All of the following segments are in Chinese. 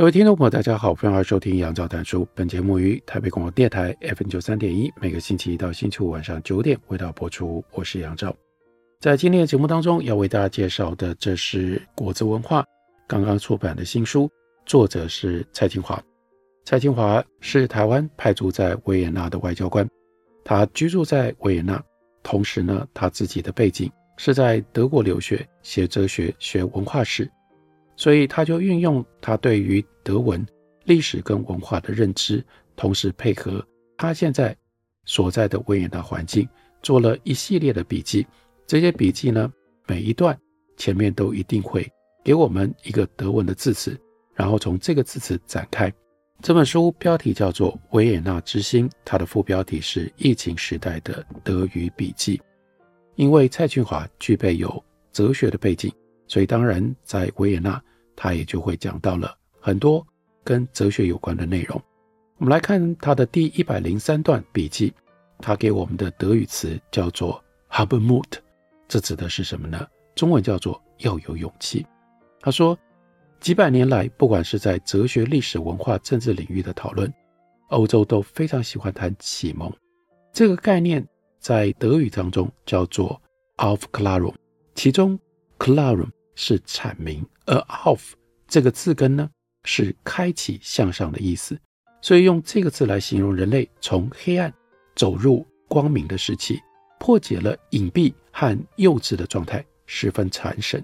各位听众朋友，大家好，欢迎收听杨照谈书。本节目于台北广播电台 FM 九三点一，每个星期一到星期五晚上九点为大家播出。我是杨照。在今天的节目当中，要为大家介绍的，这是果子文化刚刚出版的新书，作者是蔡金华。蔡金华是台湾派驻在维也纳的外交官，他居住在维也纳，同时呢，他自己的背景是在德国留学，学哲学，学文化史。所以他就运用他对于德文历史跟文化的认知，同时配合他现在所在的维也纳环境，做了一系列的笔记。这些笔记呢，每一段前面都一定会给我们一个德文的字词，然后从这个字词展开。这本书标题叫做《维也纳之心》，它的副标题是“疫情时代的德语笔记”。因为蔡俊华具备有哲学的背景，所以当然在维也纳。他也就会讲到了很多跟哲学有关的内容。我们来看他的第一百零三段笔记，他给我们的德语词叫做 “haben Mut”，这指的是什么呢？中文叫做要有勇气。他说，几百年来，不管是在哲学、历史、文化、政治领域的讨论，欧洲都非常喜欢谈启蒙这个概念，在德语当中叫做 “Aufklärung”，其中 “Klärung” 是阐明，而 auf 这个字根呢，是开启向上的意思，所以用这个字来形容人类从黑暗走入光明的时期，破解了隐蔽和幼稚的状态，十分传神。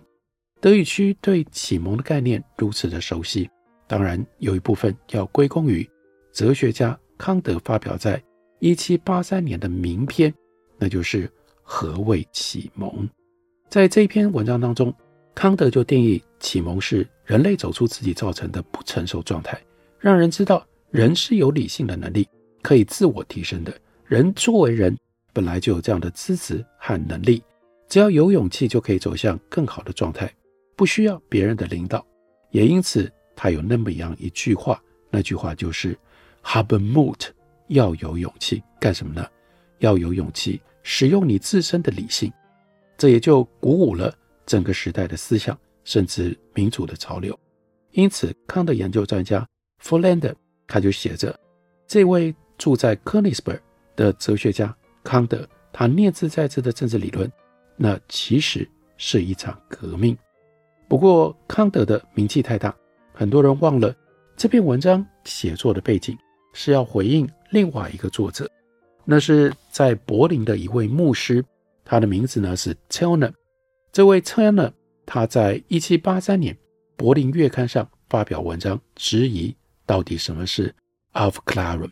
德语区对启蒙的概念如此的熟悉，当然有一部分要归功于哲学家康德发表在一七八三年的名篇，那就是《何谓启蒙》。在这篇文章当中。康德就定义启蒙是人类走出自己造成的不成熟状态，让人知道人是有理性的能力，可以自我提升的。人作为人，本来就有这样的资质和能力，只要有勇气，就可以走向更好的状态，不需要别人的领导。也因此，他有那么样一句话，那句话就是 h a b e m u t 要有勇气干什么呢？要有勇气使用你自身的理性，这也就鼓舞了。整个时代的思想，甚至民主的潮流，因此康德研究专家弗兰德他就写着，这位住在柯尼斯堡的哲学家康德，他念兹在兹的政治理论，那其实是一场革命。不过康德的名气太大，很多人忘了这篇文章写作的背景是要回应另外一个作者，那是在柏林的一位牧师，他的名字呢是 Zellner。这位策呢，他在一七八三年柏林月刊上发表文章，质疑到底什么是 a l f c l a r u m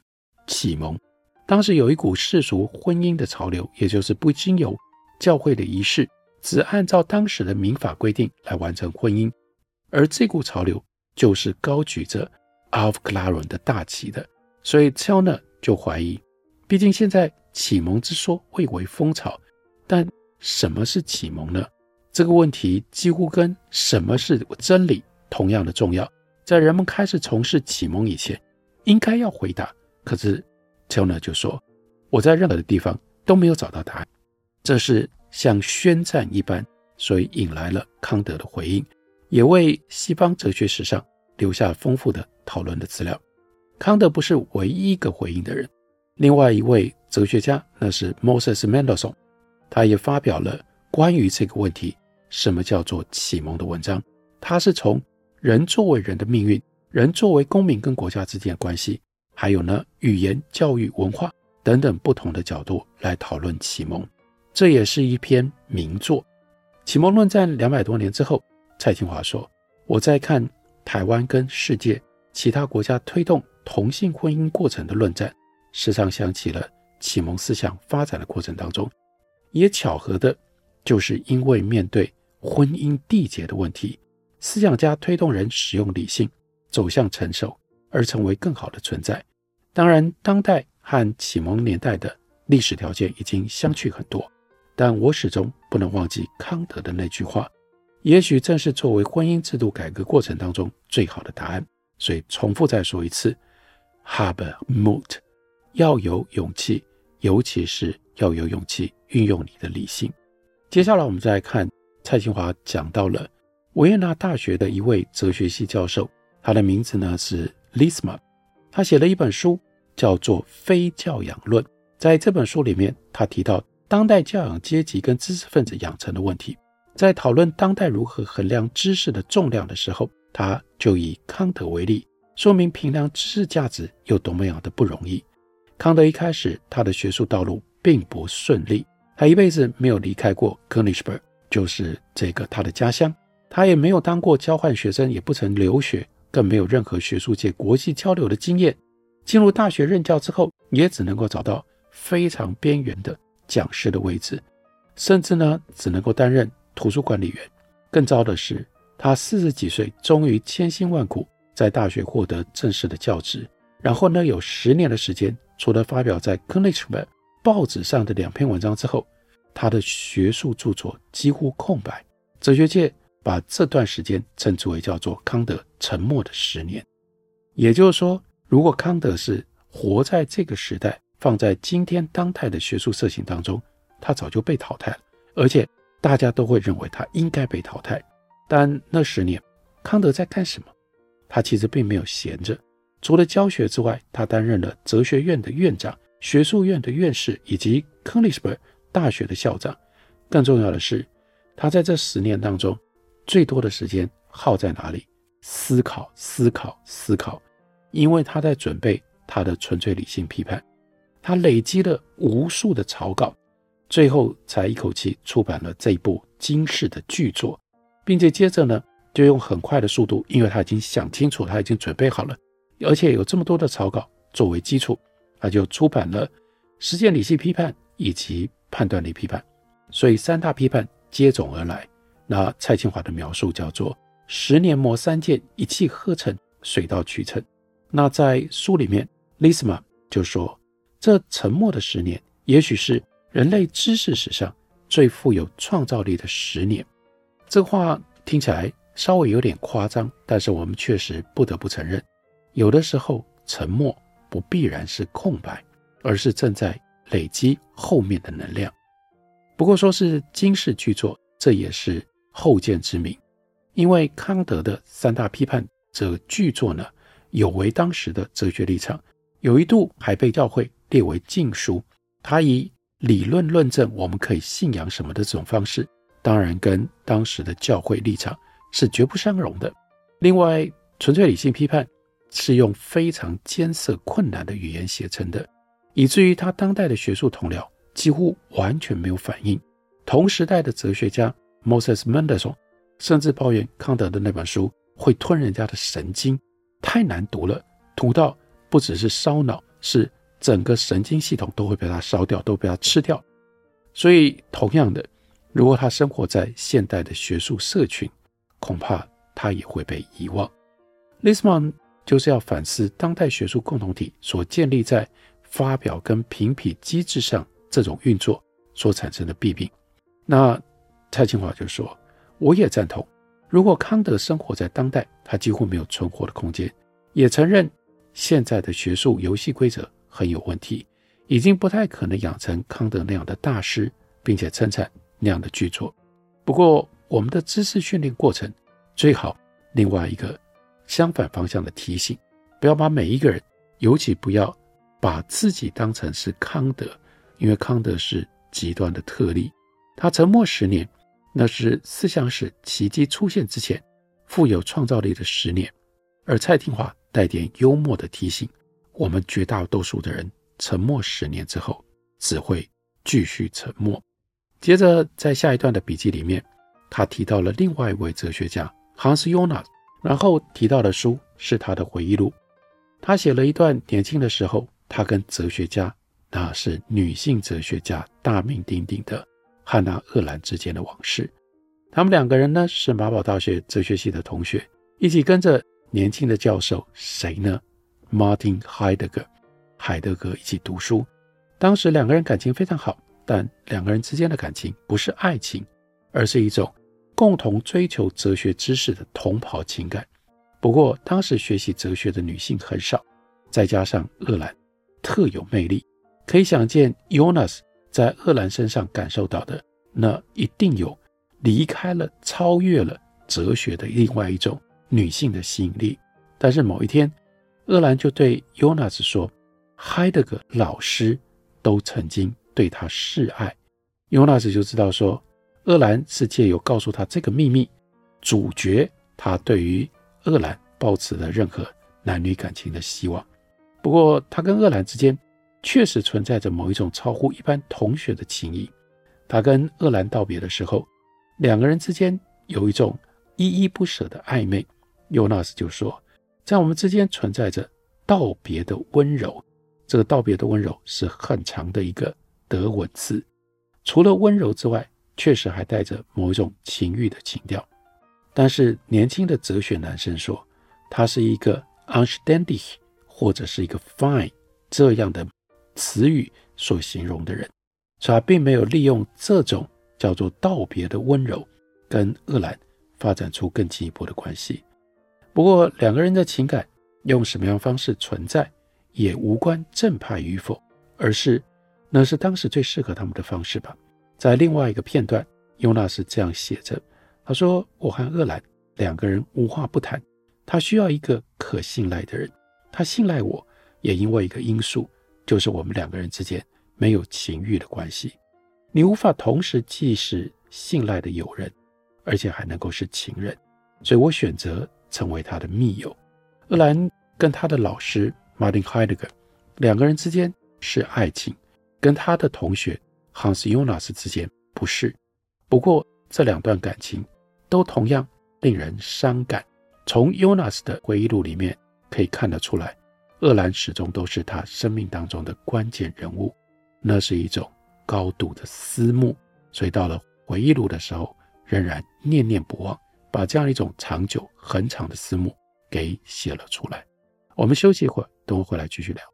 启蒙。当时有一股世俗婚姻的潮流，也就是不经由教会的仪式，只按照当时的民法规定来完成婚姻。而这股潮流就是高举着 a l f c l a r u m 的大旗的。所以策呢就怀疑，毕竟现在启蒙之说蔚为风潮，但什么是启蒙呢？这个问题几乎跟什么是真理同样的重要，在人们开始从事启蒙以前，应该要回答。可是乔纳就说：“我在任何的地方都没有找到答案。”这是像宣战一般，所以引来了康德的回应，也为西方哲学史上留下丰富的讨论的资料。康德不是唯一一个回应的人，另外一位哲学家那是 Moses Mendelssohn，他也发表了关于这个问题。什么叫做启蒙的文章？它是从人作为人的命运，人作为公民跟国家之间的关系，还有呢语言、教育、文化等等不同的角度来讨论启蒙。这也是一篇名作。启蒙论战两百多年之后，蔡清华说：“我在看台湾跟世界其他国家推动同性婚姻过程的论战，时常想起了启蒙思想发展的过程当中，也巧合的，就是因为面对。”婚姻缔结的问题。思想家推动人使用理性，走向成熟，而成为更好的存在。当然，当代和启蒙年代的历史条件已经相去很多，但我始终不能忘记康德的那句话，也许正是作为婚姻制度改革过程当中最好的答案。所以，重复再说一次：Habe Mut，要有勇气，尤其是要有勇气运用你的理性。接下来，我们再来看蔡清华讲到了维也纳大学的一位哲学系教授，他的名字呢是 l i s m a。他写了一本书，叫做《非教养论》。在这本书里面，他提到当代教养阶级跟知识分子养成的问题。在讨论当代如何衡量知识的重量的时候，他就以康德为例，说明评量知识价值有多么样的不容易。康德一开始他的学术道路并不顺利，他一辈子没有离开过 Königsberg，就是这个他的家乡。他也没有当过交换学生，也不曾留学。更没有任何学术界国际交流的经验。进入大学任教之后，也只能够找到非常边缘的讲师的位置，甚至呢，只能够担任图书管理员。更糟的是，他四十几岁，终于千辛万苦在大学获得正式的教职。然后呢，有十年的时间，除了发表在《Königsberg》报纸上的两篇文章之后，他的学术著作几乎空白。哲学界。把这段时间称之为叫做康德沉默的十年，也就是说，如果康德是活在这个时代，放在今天当代的学术社群当中，他早就被淘汰了，而且大家都会认为他应该被淘汰。但那十年，康德在干什么？他其实并没有闲着，除了教学之外，他担任了哲学院的院长、学术院的院士以及柯尼斯堡大学的校长。更重要的是，他在这十年当中。最多的时间耗在哪里？思考，思考，思考。因为他在准备他的纯粹理性批判，他累积了无数的草稿，最后才一口气出版了这部惊世的巨作，并且接着呢，就用很快的速度，因为他已经想清楚，他已经准备好了，而且有这么多的草稿作为基础，他就出版了实践理性批判以及判断力批判，所以三大批判接踵而来。那蔡清华的描述叫做“十年磨三剑，一气呵成，水到渠成”。那在书里面，Lisma 就说，这沉默的十年，也许是人类知识史上最富有创造力的十年。这话听起来稍微有点夸张，但是我们确实不得不承认，有的时候沉默不必然是空白，而是正在累积后面的能量。不过说是惊世巨作，这也是。后见之明，因为康德的三大批判这个巨作呢，有违当时的哲学立场，有一度还被教会列为禁书。他以理论论证我们可以信仰什么的这种方式，当然跟当时的教会立场是绝不相容的。另外，纯粹理性批判是用非常艰涩困难的语言写成的，以至于他当代的学术同僚几乎完全没有反应。同时代的哲学家。Moses Mendelssohn 甚至抱怨康德的那本书会吞人家的神经，太难读了，读到不只是烧脑，是整个神经系统都会被他烧掉，都被他吃掉。所以，同样的，如果他生活在现代的学术社群，恐怕他也会被遗忘。l i s m a n 就是要反思当代学术共同体所建立在发表跟评比机制上这种运作所产生的弊病。那。蔡清华就说：“我也赞同，如果康德生活在当代，他几乎没有存活的空间。也承认现在的学术游戏规则很有问题，已经不太可能养成康德那样的大师，并且生产那样的巨作。不过，我们的知识训练过程最好另外一个相反方向的提醒：不要把每一个人，尤其不要把自己当成是康德，因为康德是极端的特例，他沉默十年。”那是思想史奇迹出现之前，富有创造力的十年，而蔡廷华带点幽默的提醒：我们绝大多数的人沉默十年之后，只会继续沉默。接着，在下一段的笔记里面，他提到了另外一位哲学家 Hans Jonas，然后提到的书是他的回忆录。他写了一段年轻的时候，他跟哲学家，那是女性哲学家大名鼎鼎的。汉娜·鄂兰之间的往事，他们两个人呢是马堡大学哲学系的同学，一起跟着年轻的教授谁呢？Martin Heidegger，海德格一起读书。当时两个人感情非常好，但两个人之间的感情不是爱情，而是一种共同追求哲学知识的同袍情感。不过当时学习哲学的女性很少，再加上厄兰特有魅力，可以想见 Jonas 在厄兰身上感受到的，那一定有。离开了，超越了哲学的另外一种女性的吸引力。但是某一天，厄兰就对 Jonas 说：“海德格老师都曾经对他示爱。”尤纳斯就知道说，鄂兰是借由告诉他这个秘密，阻绝他对于鄂兰抱持的任何男女感情的希望。不过，他跟鄂兰之间确实存在着某一种超乎一般同学的情谊。他跟鄂兰道别的时候。两个人之间有一种依依不舍的暧昧，尤纳斯就说，在我们之间存在着道别的温柔。这个道别的温柔是很长的一个德文词，除了温柔之外，确实还带着某一种情欲的情调。但是年轻的哲学男生说，他是一个 u n s t a n d i g 或者是一个 fine 这样的词语所形容的人，所以他并没有利用这种。叫做道别的温柔，跟鄂兰发展出更进一步的关系。不过，两个人的情感用什么样方式存在，也无关正派与否，而是那是当时最适合他们的方式吧。在另外一个片段，尤纳斯这样写着：“他说，我和厄兰两个人无话不谈，他需要一个可信赖的人，他信赖我，也因为一个因素，就是我们两个人之间没有情欲的关系。”你无法同时既是信赖的友人，而且还能够是情人，所以我选择成为他的密友。厄兰跟他的老师马丁·海德格两个人之间是爱情，跟他的同学 Hans Jonas 之间不是。不过这两段感情都同样令人伤感。从 Jonas 的回忆录里面可以看得出来，厄兰始终都是他生命当中的关键人物。那是一种。高度的思慕，所以到了回忆录的时候，仍然念念不忘，把这样一种长久、很长的思慕给写了出来。我们休息一会儿，等我回来继续聊。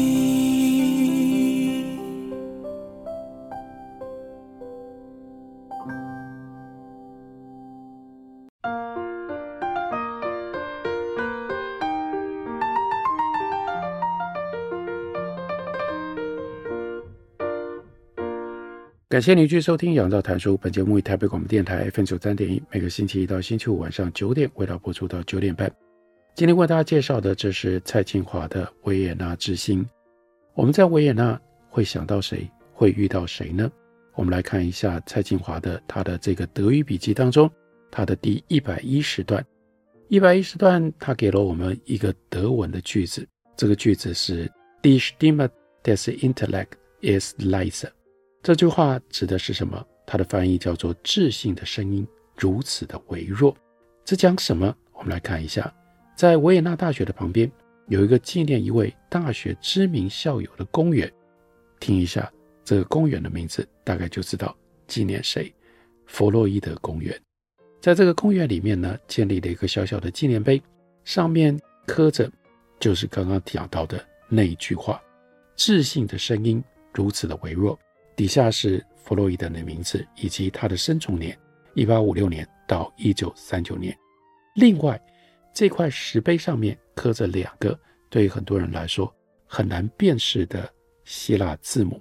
感谢您继续收听《仰照谈书》。本节目于台北广播电台 FM 九三点一，每个星期一到星期五晚上九点，为大家播出到九点半。今天为大家介绍的，这是蔡劲华的《维也纳之星》。我们在维也纳会想到谁？会遇到谁呢？我们来看一下蔡劲华的他的这个德语笔记当中，他的第一百一十段。一百一十段，他给了我们一个德文的句子，这个句子是 Die Stimme des Intellects ist leiser。这句话指的是什么？它的翻译叫做“智性的声音如此的微弱”。这讲什么？我们来看一下，在维也纳大学的旁边有一个纪念一位大学知名校友的公园。听一下这个公园的名字，大概就知道纪念谁——弗洛伊德公园。在这个公园里面呢，建立了一个小小的纪念碑，上面刻着就是刚刚讲到的那一句话：“智性的声音如此的微弱。”底下是弗洛伊德的名字以及他的生卒年，一八五六年到一九三九年。另外，这块石碑上面刻着两个对很多人来说很难辨识的希腊字母。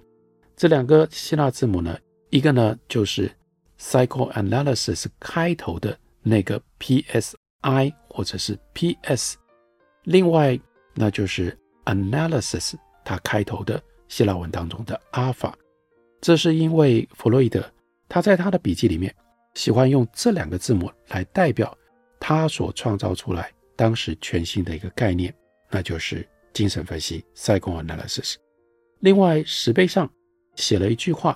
这两个希腊字母呢，一个呢就是 psychoanalysis 开头的那个 psi 或者是 ps，另外那就是 analysis 它开头的希腊文当中的 alpha。这是因为弗洛伊德他在他的笔记里面喜欢用这两个字母来代表他所创造出来当时全新的一个概念，那就是精神分析 （psychoanalysis）。另外，石碑上写了一句话，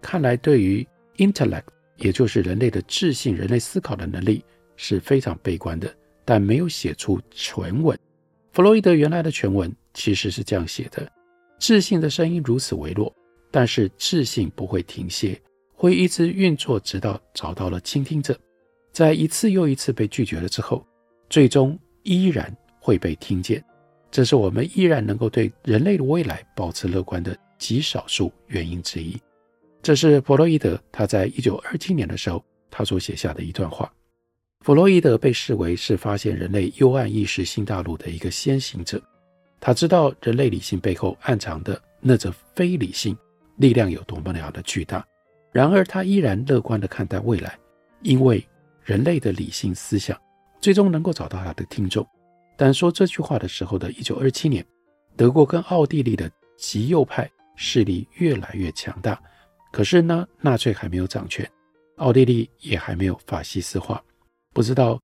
看来对于 intellect，也就是人类的智性、人类思考的能力是非常悲观的，但没有写出全文。弗洛伊德原来的全文其实是这样写的：智性的声音如此微弱，但是智性不会停歇，会一直运作，直到找到了倾听者，在一次又一次被拒绝了之后，最终依然会被听见。这是我们依然能够对人类的未来保持乐观的极少数原因之一。这是弗洛伊德他在一九二七年的时候他所写下的一段话。弗洛伊德被视为是发现人类幽暗意识新大陆的一个先行者。他知道人类理性背后暗藏的那则非理性力量有多么样的巨大。然而，他依然乐观地看待未来，因为人类的理性思想最终能够找到他的听众。但说这句话的时候的1927年，德国跟奥地利的极右派势力越来越强大。可是呢，纳粹还没有掌权，奥地利也还没有法西斯化。不知道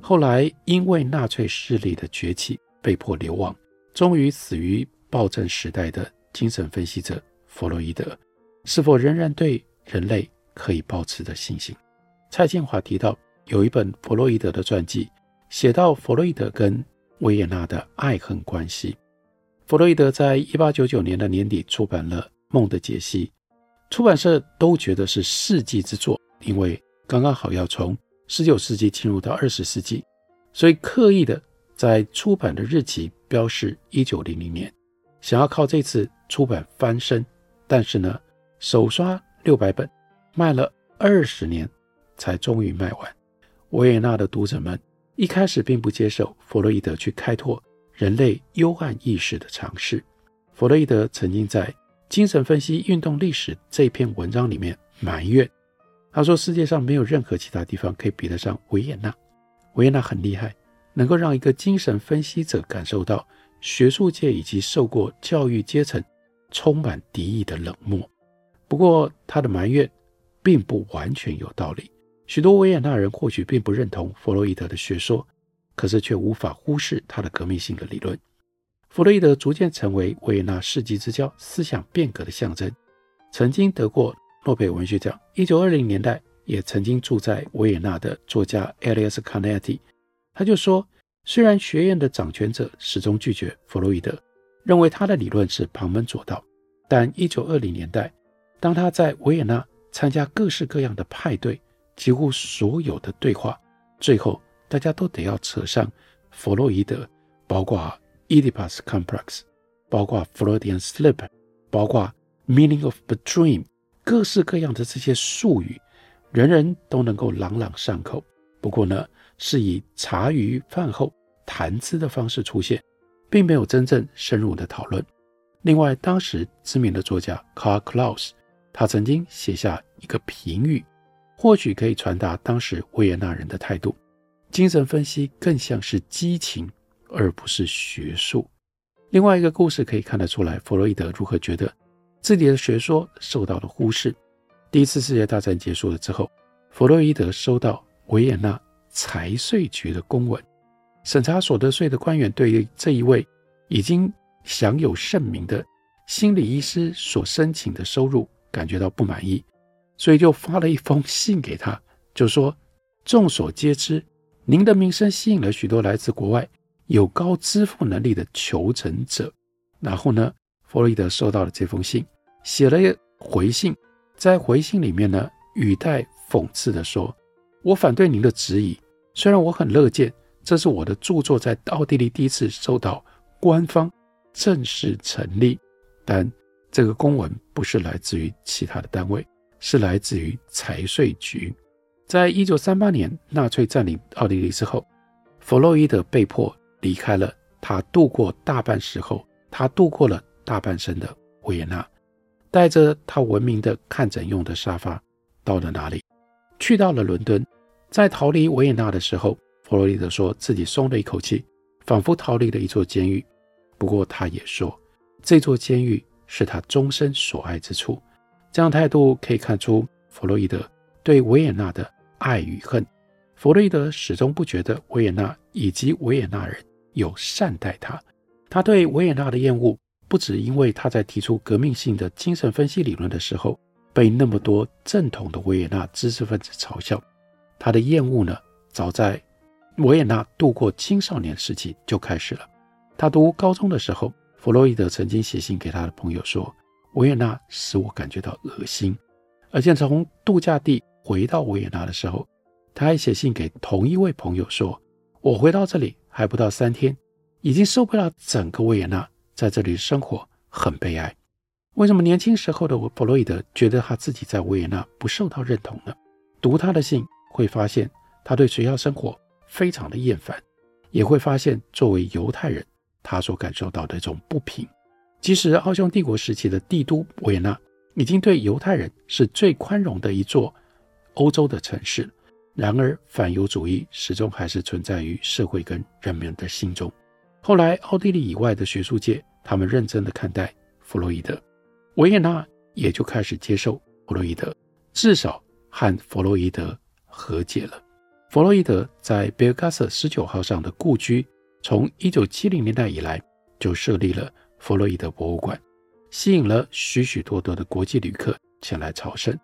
后来因为纳粹势力的崛起，被迫流亡，终于死于暴政时代的精神分析者弗洛伊德，是否仍然对人类可以抱持着信心？蔡健华提到有一本弗洛伊德的传记，写到弗洛伊德跟维也纳的爱恨关系。弗洛伊德在一八九九年的年底出版了《梦的解析》，出版社都觉得是世纪之作，因为刚刚好要从十九世纪进入到二十世纪，所以刻意的在出版的日期标示一九零零年，想要靠这次出版翻身。但是呢，首刷六百本，卖了二十年才终于卖完。维也纳的读者们。一开始并不接受弗洛伊德去开拓人类幽暗意识的尝试。弗洛伊德曾经在《精神分析运动历史》这篇文章里面埋怨，他说：“世界上没有任何其他地方可以比得上维也纳。维也纳很厉害，能够让一个精神分析者感受到学术界以及受过教育阶层充满敌意的冷漠。”不过，他的埋怨并不完全有道理。许多维也纳人或许并不认同弗洛伊德的学说，可是却无法忽视他的革命性的理论。弗洛伊德逐渐成为维也纳世纪之交、思想变革的象征，曾经得过诺贝尔文学奖。一九二零年代也曾经住在维也纳的作家 Elias Canetti，他就说，虽然学院的掌权者始终拒绝弗洛伊德，认为他的理论是旁门左道，但一九二零年代，当他在维也纳参加各式各样的派对。几乎所有的对话，最后大家都得要扯上弗洛伊德，包括 Oedipus Complex，包括 Freudian Slip，包括 Meaning of the Dream，各式各样的这些术语，人人都能够朗朗上口。不过呢，是以茶余饭后谈资的方式出现，并没有真正深入的讨论。另外，当时知名的作家 Karl Klaus，他曾经写下一个评语。或许可以传达当时维也纳人的态度：精神分析更像是激情，而不是学术。另外一个故事可以看得出来，弗洛伊德如何觉得自己的学说受到了忽视。第一次世界大战结束了之后，弗洛伊德收到维也纳财税局的公文，审查所得税的官员对于这一位已经享有盛名的心理医师所申请的收入感觉到不满意。所以就发了一封信给他，就说：众所皆知，您的名声吸引了许多来自国外有高支付能力的求诊者。然后呢，弗洛伊德收到了这封信，写了回信，在回信里面呢，语带讽刺地说：“我反对您的质疑，虽然我很乐见这是我的著作在奥地利第一次受到官方正式成立，但这个公文不是来自于其他的单位。”是来自于财税局。在一九三八年纳粹占领奥地利之后，弗洛伊德被迫离开了他度过大半时候，他度过了大半生的维也纳，带着他闻名的看诊用的沙发，到了哪里？去到了伦敦。在逃离维也纳的时候，弗洛伊德说自己松了一口气，仿佛逃离了一座监狱。不过他也说，这座监狱是他终身所爱之处。这样态度可以看出弗洛伊德对维也纳的爱与恨。弗洛伊德始终不觉得维也纳以及维也纳人有善待他。他对维也纳的厌恶，不只因为他在提出革命性的精神分析理论的时候，被那么多正统的维也纳知识分子嘲笑。他的厌恶呢，早在维也纳度过青少年时期就开始了。他读高中的时候，弗洛伊德曾经写信给他的朋友说：“维也纳使我感觉到恶心。”而且从度假地回到维也纳的时候，他还写信给同一位朋友说：“我回到这里还不到三天，已经受不了整个维也纳，在这里生活很悲哀。为什么年轻时候的弗洛伊德觉得他自己在维也纳不受到认同呢？读他的信会发现，他对学校生活非常的厌烦，也会发现作为犹太人，他所感受到的一种不平。即使奥匈帝国时期的帝都维也纳已经对犹太人是最宽容的一座欧洲的城市。然而，反犹主义始终还是存在于社会跟人们的心中。后来，奥地利以外的学术界，他们认真的看待弗洛伊德，维也纳也就开始接受弗洛伊德，至少和弗洛伊德和解了。弗洛伊德在贝尔加瑟十九号上的故居，从一九七零年代以来就设立了弗洛伊德博物馆，吸引了许许多多的国际旅客前来朝圣。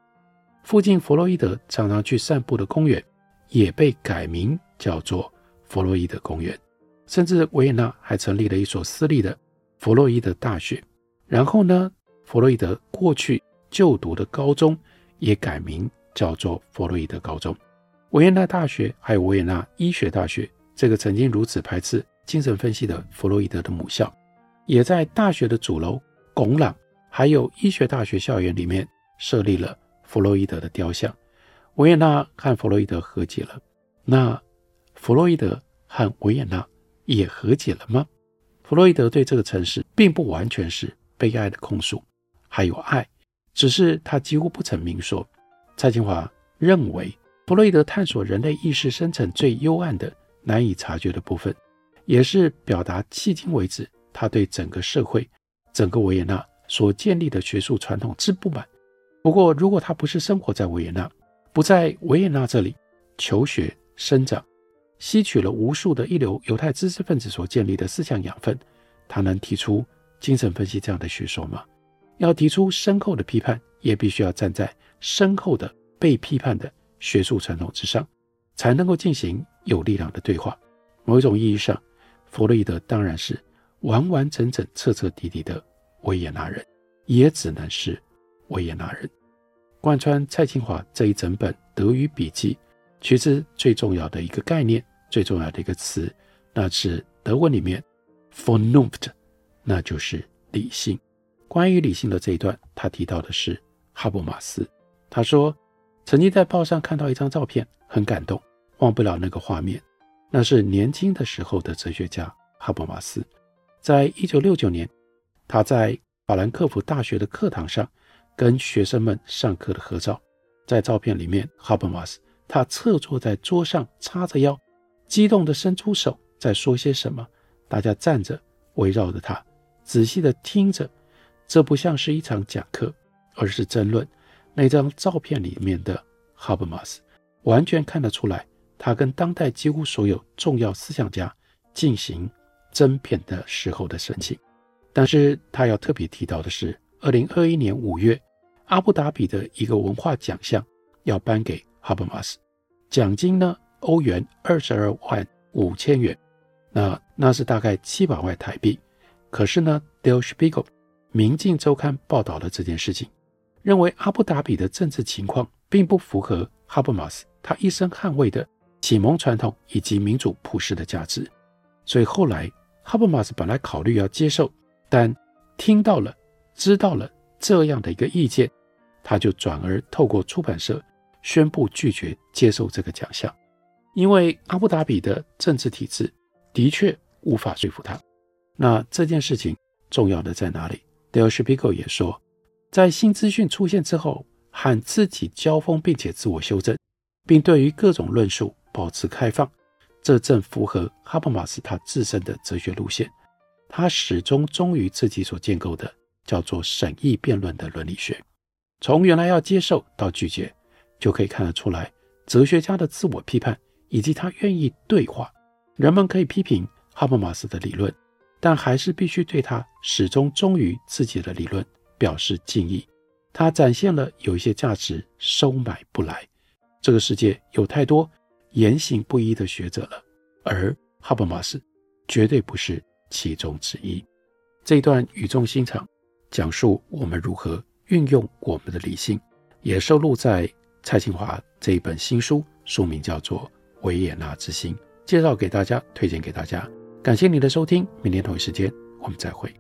附近弗洛伊德常常去散步的公园，也被改名叫做弗洛伊德公园。甚至维也纳还成立了一所私立的弗洛伊德大学。然后呢，弗洛伊德过去就读的高中也改名叫做弗洛伊德高中。维也纳大学还有维也纳医学大学，这个曾经如此排斥精神分析的弗洛伊德的母校，也在大学的主楼拱廊还有医学大学校园里面设立了。弗洛伊德的雕像，维也纳和弗洛伊德和解了。那弗洛伊德和维也纳也和解了吗？弗洛伊德对这个城市并不完全是悲哀的控诉，还有爱，只是他几乎不曾明说。蔡清华认为，弗洛伊德探索人类意识深层最幽暗的、难以察觉的部分，也是表达迄今为止他对整个社会、整个维也纳所建立的学术传统之不满。不过，如果他不是生活在维也纳，不在维也纳这里求学生长，吸取了无数的一流犹太知识分子所建立的思想养分，他能提出精神分析这样的学说吗？要提出深厚的批判，也必须要站在深厚的被批判的学术传统之上，才能够进行有力量的对话。某一种意义上，弗洛伊德当然是完完整整、彻彻底底的维也纳人，也只能是。维也纳人贯穿蔡清华这一整本德语笔记，其实最重要的一个概念，最重要的一个词，那是德文里面 Vernunft，那就是理性。关于理性的这一段，他提到的是哈伯马斯。他说，曾经在报上看到一张照片，很感动，忘不了那个画面。那是年轻的时候的哲学家哈伯马斯，在一九六九年，他在法兰克福大学的课堂上。跟学生们上课的合照，在照片里面，哈伯马斯他侧坐在桌上，叉着腰，激动地伸出手，在说些什么。大家站着围绕着他，仔细地听着。这不像是一场讲课，而是争论。那张照片里面的哈伯马斯，完全看得出来，他跟当代几乎所有重要思想家进行争辩的时候的神情。但是他要特别提到的是，二零二一年五月。阿布达比的一个文化奖项要颁给哈伯马斯，奖金呢，欧元二十二万五千元，那那是大概七百万台币。可是呢，Der Spiegel《明镜周刊》报道了这件事情，认为阿布达比的政治情况并不符合哈布马斯他一生捍卫的启蒙传统以及民主普世的价值。所以后来哈布马斯本来考虑要接受，但听到了、知道了这样的一个意见。他就转而透过出版社宣布拒绝接受这个奖项，因为阿布达比的政治体制的确无法说服他。那这件事情重要的在哪里？Der Spiegel 也说，在新资讯出现之后，和自己交锋，并且自我修正，并对于各种论述保持开放，这正符合哈伯马斯他自身的哲学路线。他始终忠于自己所建构的叫做审议辩论的伦理学。从原来要接受到拒绝，就可以看得出来，哲学家的自我批判以及他愿意对话。人们可以批评哈伯马斯的理论，但还是必须对他始终忠于自己的理论表示敬意。他展现了有一些价值收买不来。这个世界有太多言行不一的学者了，而哈伯马斯绝对不是其中之一。这一段语重心长，讲述我们如何运用我们的理性，也收录在蔡清华这一本新书，书名叫做《维也纳之心》。介绍给大家，推荐给大家。感谢您的收听，明天同一时间我们再会。